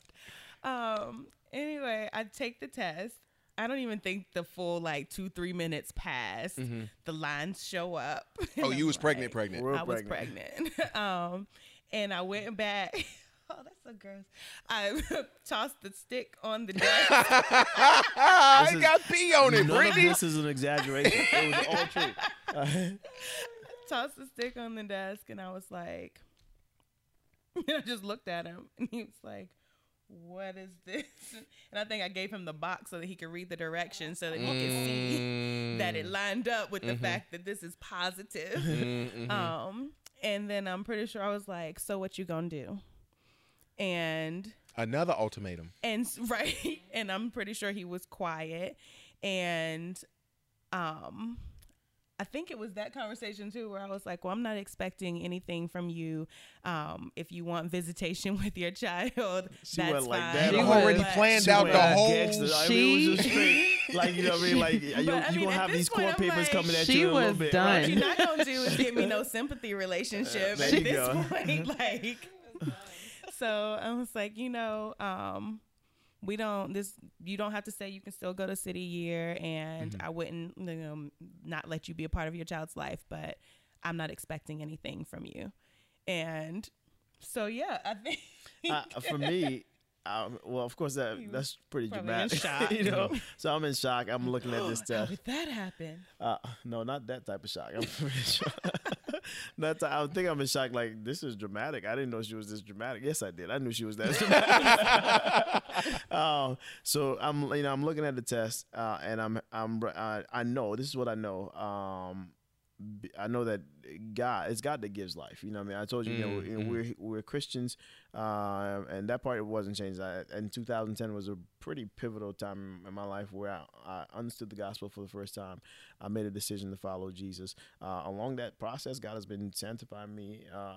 Um. Anyway, I take the test. I don't even think the full like two three minutes passed. Mm-hmm. The lines show up. (laughs) Oh, you I'm was pregnant, like- pregnant. Real I was pregnant. pregnant. (laughs) um, and I went back. (laughs) Oh, that's so gross. I tossed the stick on the desk. I is- got pee on it, None of Brittany. this is an exaggeration. it was all true. tossed the stick on the desk, and I was like, and I just looked at him, and he was like, "What is this?" (laughs) And I think I gave him the box so that he could read the directions, so that he could see (laughs) that it lined up with the fact that this is positive. (laughs) Mm-hmm. Um, and then I'm pretty sure I was like, "So what you gonna do?" And Another ultimatum. and right and i'm pretty sure he was quiet and um i think it was that conversation too where i was like well i'm not expecting anything from you um if you want visitation (laughs) with your child She that's went like fine that. She She was- already planned She out the all whole. gangster. I mean, it was just straight, like you know what I mean. (laughs) Like you, But, you I mean, gonna have these court I'm papers like- coming at She you in a little was bit. done. right? what you're not gonna do is give me (laughs) no sympathy relationship There at this go. point like so i was like you know um we don't this you don't have to say you can still go to city year and Mm-hmm. i wouldn't you know not let you be a part of your child's life but i'm not expecting anything from you and so yeah i think uh, for me, um, well, of course that that's pretty dramatic, (laughs) shock. you know. (laughs) So I'm in shock. I'm looking at this (gasps) stuff. how did that happen Uh, no, not that type of shock. I'm pretty (laughs) sure. Not I think I'm in shock. Like this is dramatic. I didn't know she was this dramatic. Yes, I did. I knew she was that dramatic. (laughs) um, so I'm, you know, I'm looking at the test, uh, and I'm, I'm, I, I know this is what I know. Um, I know that God, it's God that gives life. You know, what I mean, I told you, you know, you know, we're we're Christians, uh, and that part it wasn't changed. I, and 2010 was a pretty pivotal time in my life where I, I understood the gospel for the first time. I made a decision to follow Jesus. Uh, along that process, God has been sanctifying me, uh,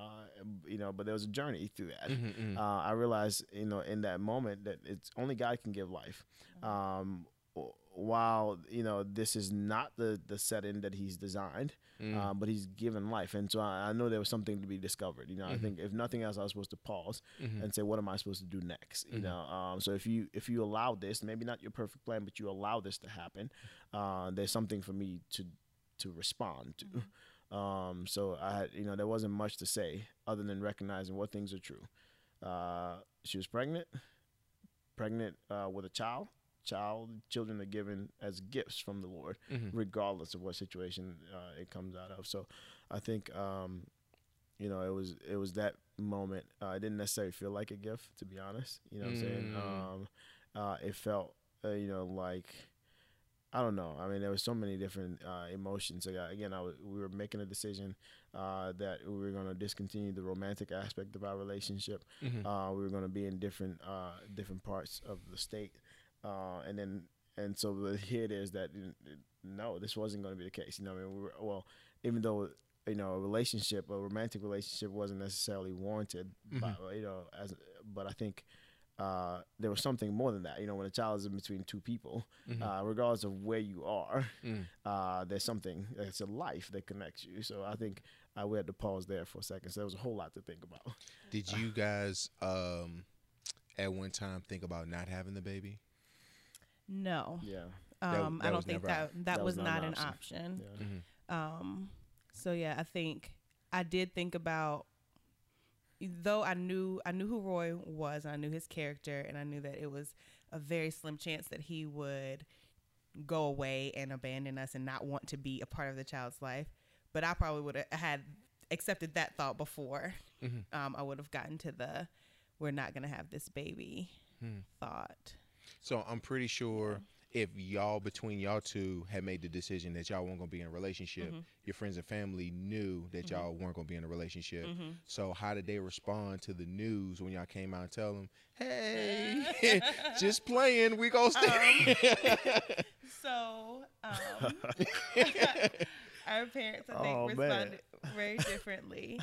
you know, but there was a journey through that. Mm-hmm, Uh, I realized, you know, in that moment that it's only God can give life. Um, w- while you know this is not the the setting that He's designed, Mm. uh, but He's given life, and so I, I know there was something to be discovered. You know, I think if nothing else, I was supposed to pause Mm-hmm. and say, what am I supposed to do next? You know, um, so if you if you allow this, maybe not your perfect plan, but you allow this to happen, uh, there's something for me to to respond to. Um, so I had, you know, there wasn't much to say other than recognizing what things are true. Uh, she was pregnant, pregnant uh, with a child. Child, children are given as gifts from the Lord, Mm-hmm. regardless of what situation uh, it comes out of. So, I think, um, you know, it was it was that moment. Uh, I didn't necessarily feel like a gift, to be honest. You know what I'm saying? Mm. Um, uh, it felt, uh, you know, like I don't know. I mean, there was so many different uh, emotions. Like, again, I was, we were making a decision uh, that we were going to discontinue the romantic aspect of our relationship. Mm-hmm. Uh, we were going to be in different uh, different parts of the state, uh, and then and so here it is that no, this wasn't going to be the case. You know, I mean, we were well, even though you know a relationship, a romantic relationship, wasn't necessarily warranted, by, you know, as but I think uh, there was something more than that. You know, when a child is in between two people, uh, regardless of where you are, Mm. uh, there's something. It's a life that connects you. So I think uh, we had to pause there for a second. So there was a whole lot to think about. Did you guys um, at one time think about not having the baby? No Yeah. Um that i don't think never that that, That was, was not, not an an option, Yeah. Mm-hmm. Um, so yeah, I think I did think about though I knew I knew who Roy was and I knew his character and I knew that it was a very slim chance that he would go away and abandon us and not want to be a part of the child's life. But I probably would have had accepted that thought before Mm-hmm. um, I would have gotten to the we're not gonna have this baby Hmm. thought. So I'm pretty sure if y'all between y'all two had made the decision that y'all weren't gonna be in a relationship, Mm-hmm. your friends and family knew that y'all weren't gonna be in a relationship. Mm-hmm. So how did they respond to the news when y'all came out and tell them, (laughs) "Hey, (laughs) just playing, we gonna stay." (laughs) So, um, our parents, I think, Oh, man. responded very differently.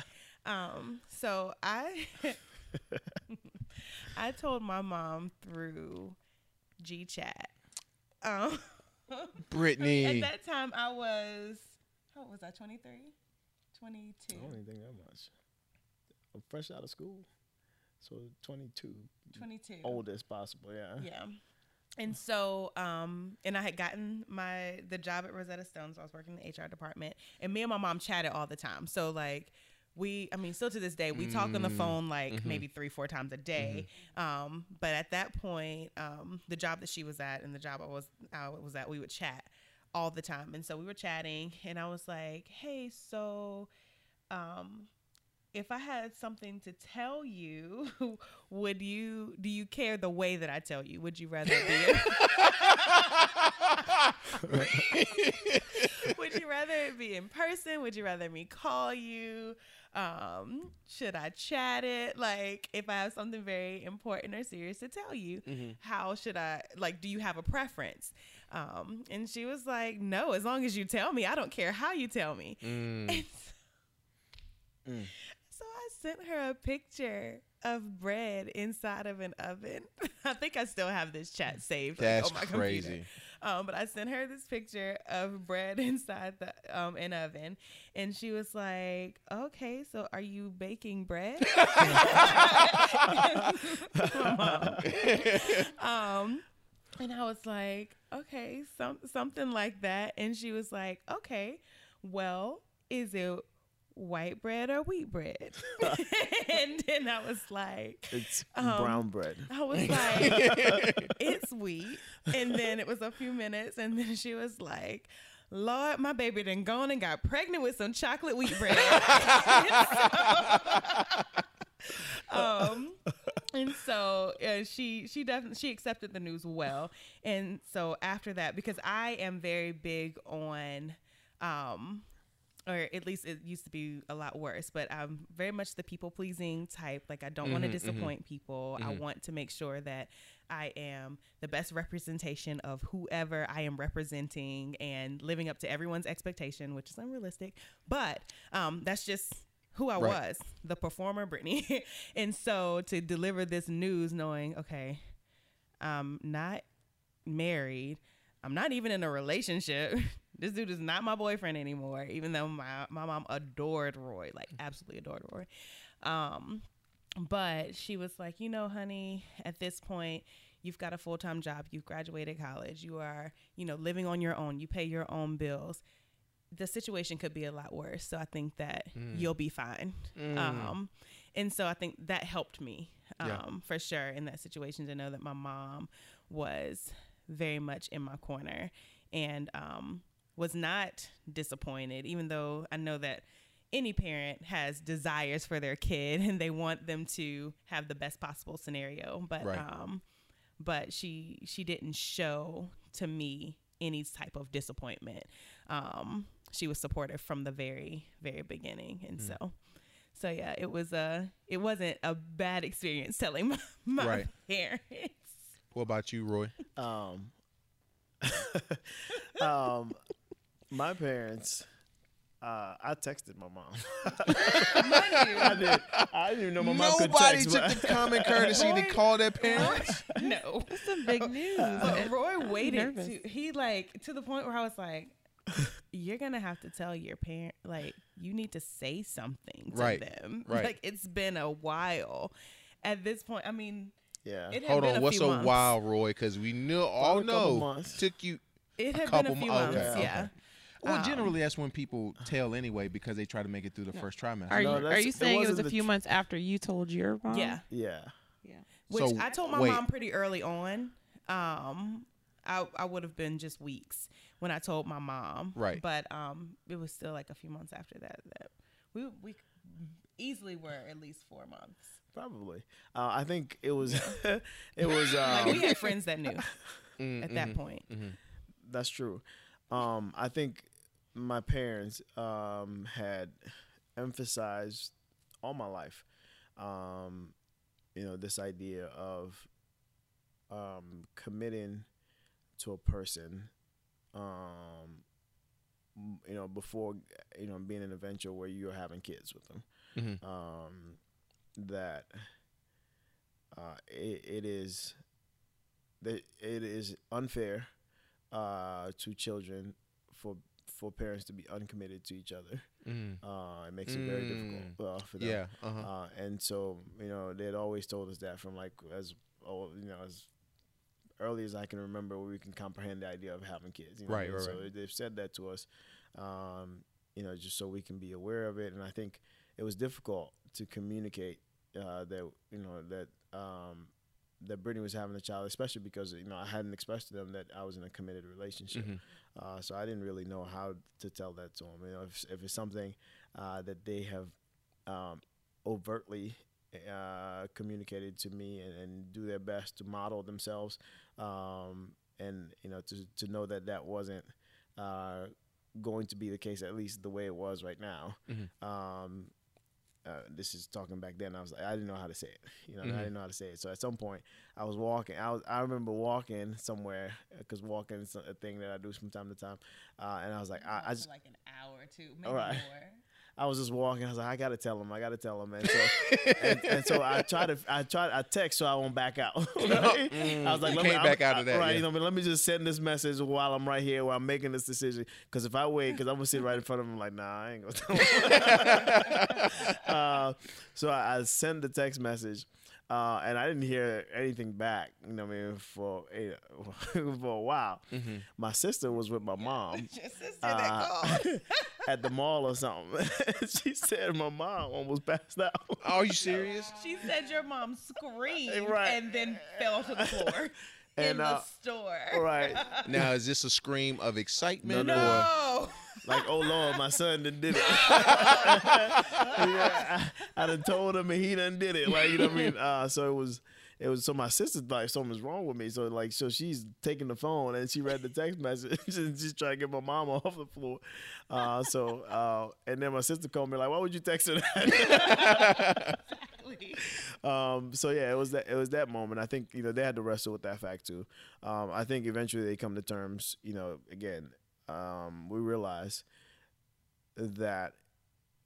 Um, so I, I told my mom through G Chat. Um, Brittany, (laughs) at that time, I was how was I? 23? 22. I don't even think that much. I'm fresh out of school, so 22, 22. old as possible. Yeah. Yeah. and so um and i had gotten my the job at rosetta stone so i was working in the hr department and me and my mom chatted all the time so like we i mean still to this day we talk on the Mm, phone like mhm. maybe three four times a day um but at that point um the job that she was at and the job i was i was at we would chat all the time and so we were chatting and i was like hey so um if I had something to tell you, (laughs) would you do you care the way that I tell you? Would you rather be (laughs) (laughs) you rather it be in person? Would you rather me call you? Um, should I chat it? Like if I have something very important or serious to tell you, how should I like do you have a preference? Um, and she was like, No, as long as you tell me, I don't care how you tell me. Mm. (laughs) Mm. So I sent her a picture of bread inside of an oven. (laughs) I think I still have this chat saved. like, That's on my computer. Um, but I sent her this picture of bread (laughs) inside the um an oven, and she was like, "Okay, so are you baking bread?" (laughs) um, and I was like, "Okay, some something like that." And she was like, "Okay, well, is it white bread or wheat bread?" (laughs) (laughs) and then I was like, It's Um, brown bread. I was (laughs) like, it's wheat. And then it was a few minutes, and then she was like, Lord, my baby done gone and got pregnant with some chocolate wheat bread. um, and so uh, she she definitely she accepted the news well. And so after that, because I am very big on, um, or at least it used to be a lot worse, but I'm very much the people pleasing type. Like I don't want to Mhm, mhm. disappoint people. I Mhm. want to make sure that I am the best representation of whoever I am representing and living up to everyone's expectation, which is unrealistic. But um, that's just who I Right. was, the performer, Brittany. (laughs) and so to deliver this news, knowing, okay, I'm not married, I'm not even in a relationship. (laughs) this dude is not my boyfriend anymore, even though my, my mom adored Roy, like absolutely adored Roy. Um, but she was like, you know, honey, at this point, you've got a full time job, you've graduated college, you are, you know, living on your own, you pay your own bills. The situation could be a lot worse. So I think that Mm. you'll be fine. Mm. Um, and so I think that helped me um, Yeah. for sure in that situation to know that my mom was very much in my corner and um, was not disappointed, even though I know that any parent has desires for their kid (laughs) and they want them to have the best possible scenario. But Right. um, but she she didn't show to me any type of disappointment. Um, she was supportive from the very very beginning, and Mm. so so yeah, it was a it wasn't a bad experience telling (laughs) my, my Right. parents. What about you, Roy? Um, (laughs) um, my parents. Uh, I texted my mom. (laughs) I did. I didn't even know my mom could Nobody text. took but- the common courtesy to (laughs) Roy- call their parents. no. That's some big news. But Roy waited nervous. to he like to the point where I was like, You're gonna have to tell your parent like you need to say something to Right, them. (laughs) right. Like it's been a while. At this point, I mean, yeah. it had Hold been on, a what's few a months. while, Roy? Because we knew. Oh Probably a couple no, months. took you. It had couple been a few mo- months, okay, okay. Yeah. Well, Um, generally that's when people tell anyway because they try to make it through the first trimester. Are No, you are you saying it was wasn't a few tr- months after you told your mom? Yeah. Yeah. Yeah. Which So, I told my wait. mom pretty early on. Um, I I would have been just weeks when I told my mom. Right. But um, it was still like a few months after that that we we easily were at least four months. Probably. Uh, I think it was. (laughs) it was. Like Um, we had friends that knew Mm, (laughs) at that mhm, point. mhm. That's true. Um, I think my parents um, had emphasized all my life, um, you know, this idea of um, committing to a person, um, you know, before you know being in a venture where you're having kids with them. Mhm. Um, that uh, it, it is that it is unfair uh, to children for for parents to be uncommitted to each other. Mhm. Uh, it makes it very difficult uh, for them. Yeah. Uh-huh. Uh, and so you know they had always told us that from like as oh you know as early as I can remember where we can comprehend the idea of having kids. You know Right, right, So right. they've said that to us, um, you know, just so we can be aware of it. And I think it was difficult to communicate uh, that you know that um, that Brittany was having a child, especially because you know I hadn't expressed to them that I was in a committed relationship. Mhm. Uh, so I didn't really know how to tell that to them. You know, if, if it's something uh, that they have um, overtly uh, communicated to me and, and do their best to model themselves, um, and you know to to know that that wasn't uh, going to be the case, at least the way it was right now. Mhm. Um, uh, this is talking back then. I was like, I didn't know how to say it. (laughs) You know, I Mhm. didn't know how to say it. So at some point, I was walking. I was. I remember walking somewhere because walking is a thing that I do from time to time. Uh, and I was like, I, I just, like an hour or two, maybe Alright. I was just walking. I was like, I gotta tell him. I gotta tell him. And so, and, and so I tried to, I tried, I text so I won't back out. (laughs) right? (laughs) I was like, let me, back out of that, Right? yeah. You know, but let me just send this message while I'm right here, while I'm making this decision. Because if I wait, because I'm gonna sit right in front of him, like, nah, I ain't gonna tell him. (laughs) uh, so I, I sent the text message. Uh, and I didn't hear anything back, you know what I mean, for a, (laughs) for a while. Mm-hmm. My sister was with my mom (laughs) Your sister uh, (laughs) at the mall or something. she said my mom almost passed out. Are you serious? She said your mom screamed Right. and then fell to the floor in And, the uh, store. right. Now is this a scream of excitement No, or? No. Like, oh Lord, my son done did it. yeah, (laughs) I, (laughs) I done told him and he done did it. Like, you know what I mean? Uh, so it was it was so my sister's like something's wrong with me. So like so she's taking the phone and she read the text message (laughs) and she's trying to get my mom off the floor. Uh, so uh, and then my sister called me like, why would you text her that? um, so yeah, it was that it was that moment. I think you know they had to wrestle with that fact too. Um, I think eventually they come to terms. You know, again, um, we realize that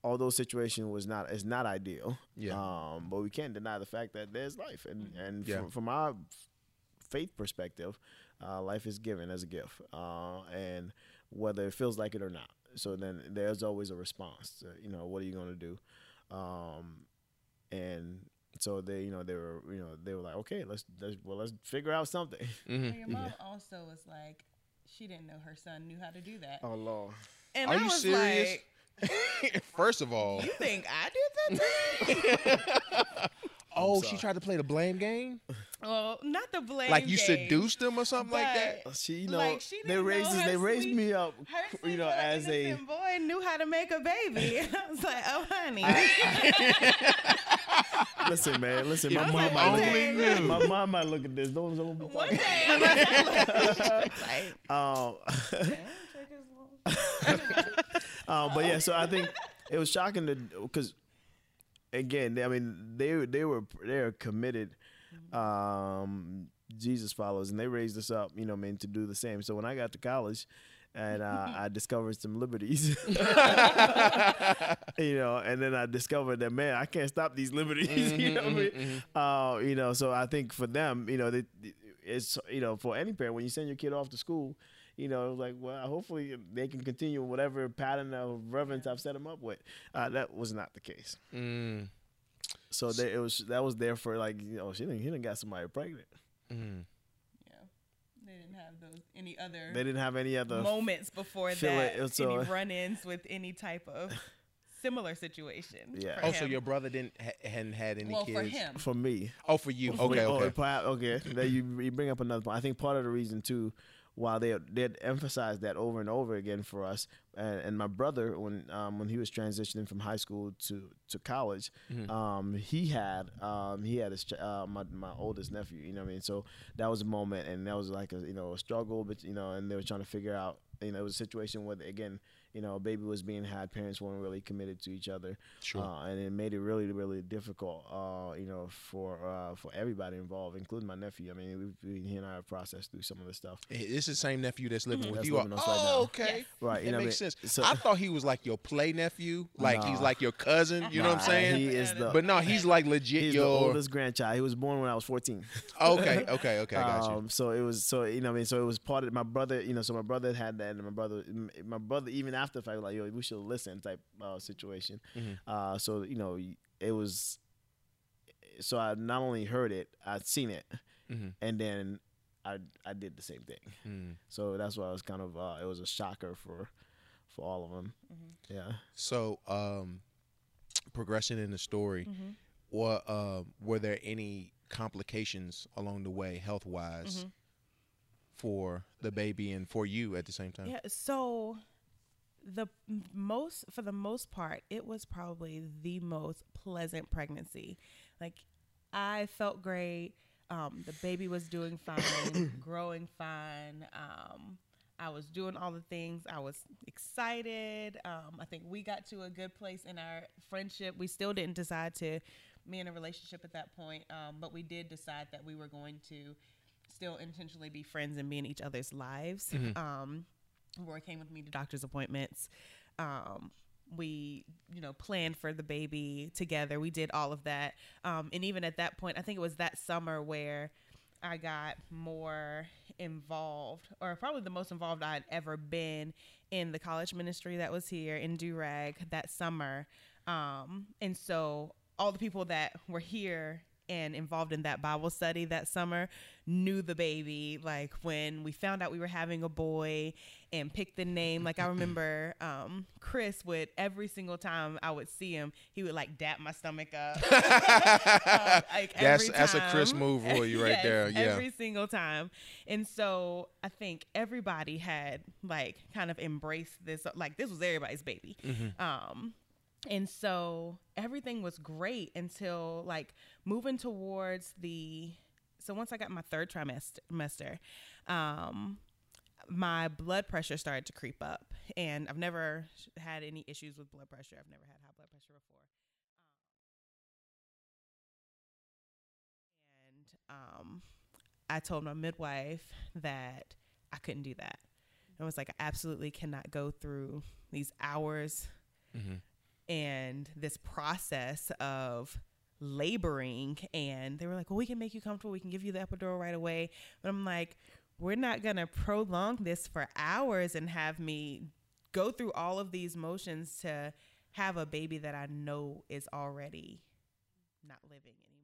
although situation was not is not ideal, Yeah. um, but we can't deny the fact that there's life, and and Yeah. from, from our faith perspective, uh, life is given as a gift, uh, and whether it feels like it or not. So then there's always a response. To, you know, what are you going to do? Um, and so they, you know, they were, you know, they were like, okay, let's, let's well, let's figure out something. Mhm. Your mom (laughs) also was like, she didn't know her son knew how to do that. Oh Lord. And Are I you was serious? like, (laughs) First of all, you think I did that to (laughs) (laughs) oh, she tried to play the blame game, well, not the blame. like you game. seduced him or something like that. She, you know, Like, she they raised know her they raised sweet- me up, Her you know, as a boy knew how to make a baby. I was like, oh honey. (laughs) listen, man, listen. My mom, might look my mom might look at this. Don't don't be One talking. day, (laughs) like, Um, "Damn, check his little-" uh, but yeah, so I think it was shocking to because again, I mean, they they were they are committed um, Jesus followers, and they raised us up, you know, I mean, to do the same. So when I got to college. And uh, (laughs) I discovered some liberties, (laughs) you know, and then I discovered that man, I can't stop these liberties, (laughs) you know. What I mean? Uh, you know, so I think for them, you know, they, it's you know, for any parent when you send your kid off to school, you know, like well, hopefully they can continue whatever pattern of reverence I've set them up with. Uh, that was not the case. Mm, So they, it was that was there for like you know she didn't he didn't got somebody pregnant. mm. Yeah, they didn't have those any other They didn't have any other moments before that. it, it's, any (laughs) run-ins with any type of (laughs) similar situation. Yeah. for Oh, so your brother didn't ha- hadn't had any well kids? for him. for me. Oh, for you. For- Okay, oh, okay. perhaps- okay. That you, you bring up another point. I think part of the reason too, while they they emphasized that over and over again for us, and, and my brother when um, when he was transitioning from high school to to college, Mhm. um, he had um, he had his ch- uh, my my oldest nephew. You know what I mean? So that was a moment, and that was like a you know a struggle, but you know, and they were trying to figure out. You know, it was a situation where again, you know, a baby was being had, parents weren't really committed to each other, Sure. uh, and it made it really, really difficult. Uh, you know, for uh, for everybody involved, including my nephew. I mean, we, we, he and I have processed through some of this stuff. Hey, This is the same nephew that's living with That's you. living with us right oh, now. okay. Yes. Right, you That know, makes what I sense. So- I thought he was like your play nephew, like he's like your cousin. You know what I'm saying? He is the but no, he's like legit he's the your. oldest grandchild. He was born when I was 14. Okay, (laughs) okay, okay. Got you. Um, so it was so you know what I mean so it was part of my brother you know so my brother had that and my brother my brother even after the fact like yo we should listen type uh, situation Mhm. uh, so you know it was so I not only heard it I'd seen it Mhm. and then I I did the same thing. Mm. So that's why I was kind of uh, it was a shocker for for all of them. Mm-hmm. Yeah. So, um, progression in the story. Mm-hmm. What uh, were there any complications along the way, health wise, Mhm. for the baby and for you at the same time? Yeah. So the most, for the most part, it was probably the most pleasant pregnancy. Like I felt great. Um, the baby was doing fine, (coughs) growing fine. Um, I was doing all the things. I was excited. Um, I think we got to a good place in our friendship. We still didn't decide to be in a relationship at that point, um, but we did decide that we were going to still intentionally be friends and be in each other's lives. Um, Roy came with me to doctor's appointments. Um, we, you know, planned for the baby together. We did all of that. Um, and even at that point, I think it was that summer where I got more involved, or probably the most involved I'd ever been in the college ministry that was here in Durham that summer. Um, and so all the people that were here and involved in that Bible study that summer knew the baby. Like when we found out we were having a boy and picked the name. Like I remember (laughs) um, Chris would every single time I would see him, he would like dap my stomach up. Um, (laughs) (laughs) like That's- that's a Chris move for you right Yes, there, yeah. Every single time. And so I think everybody had like kind of embraced this. Like this was everybody's baby. Um, and so everything was great until like moving towards the so once I got my third trimester, um, my blood pressure started to creep up, and I've never had any issues with blood pressure. I've never had high blood pressure before. And um, I told my midwife that I couldn't do that. I was like, I absolutely cannot go through these hours Mhm. and this process of laboring and they were like well we can make you comfortable. We can give you the epidural right away. But i'm like we're not going to prolong this for hours and have me go through all of these motions to have a baby that i know is already not living anymore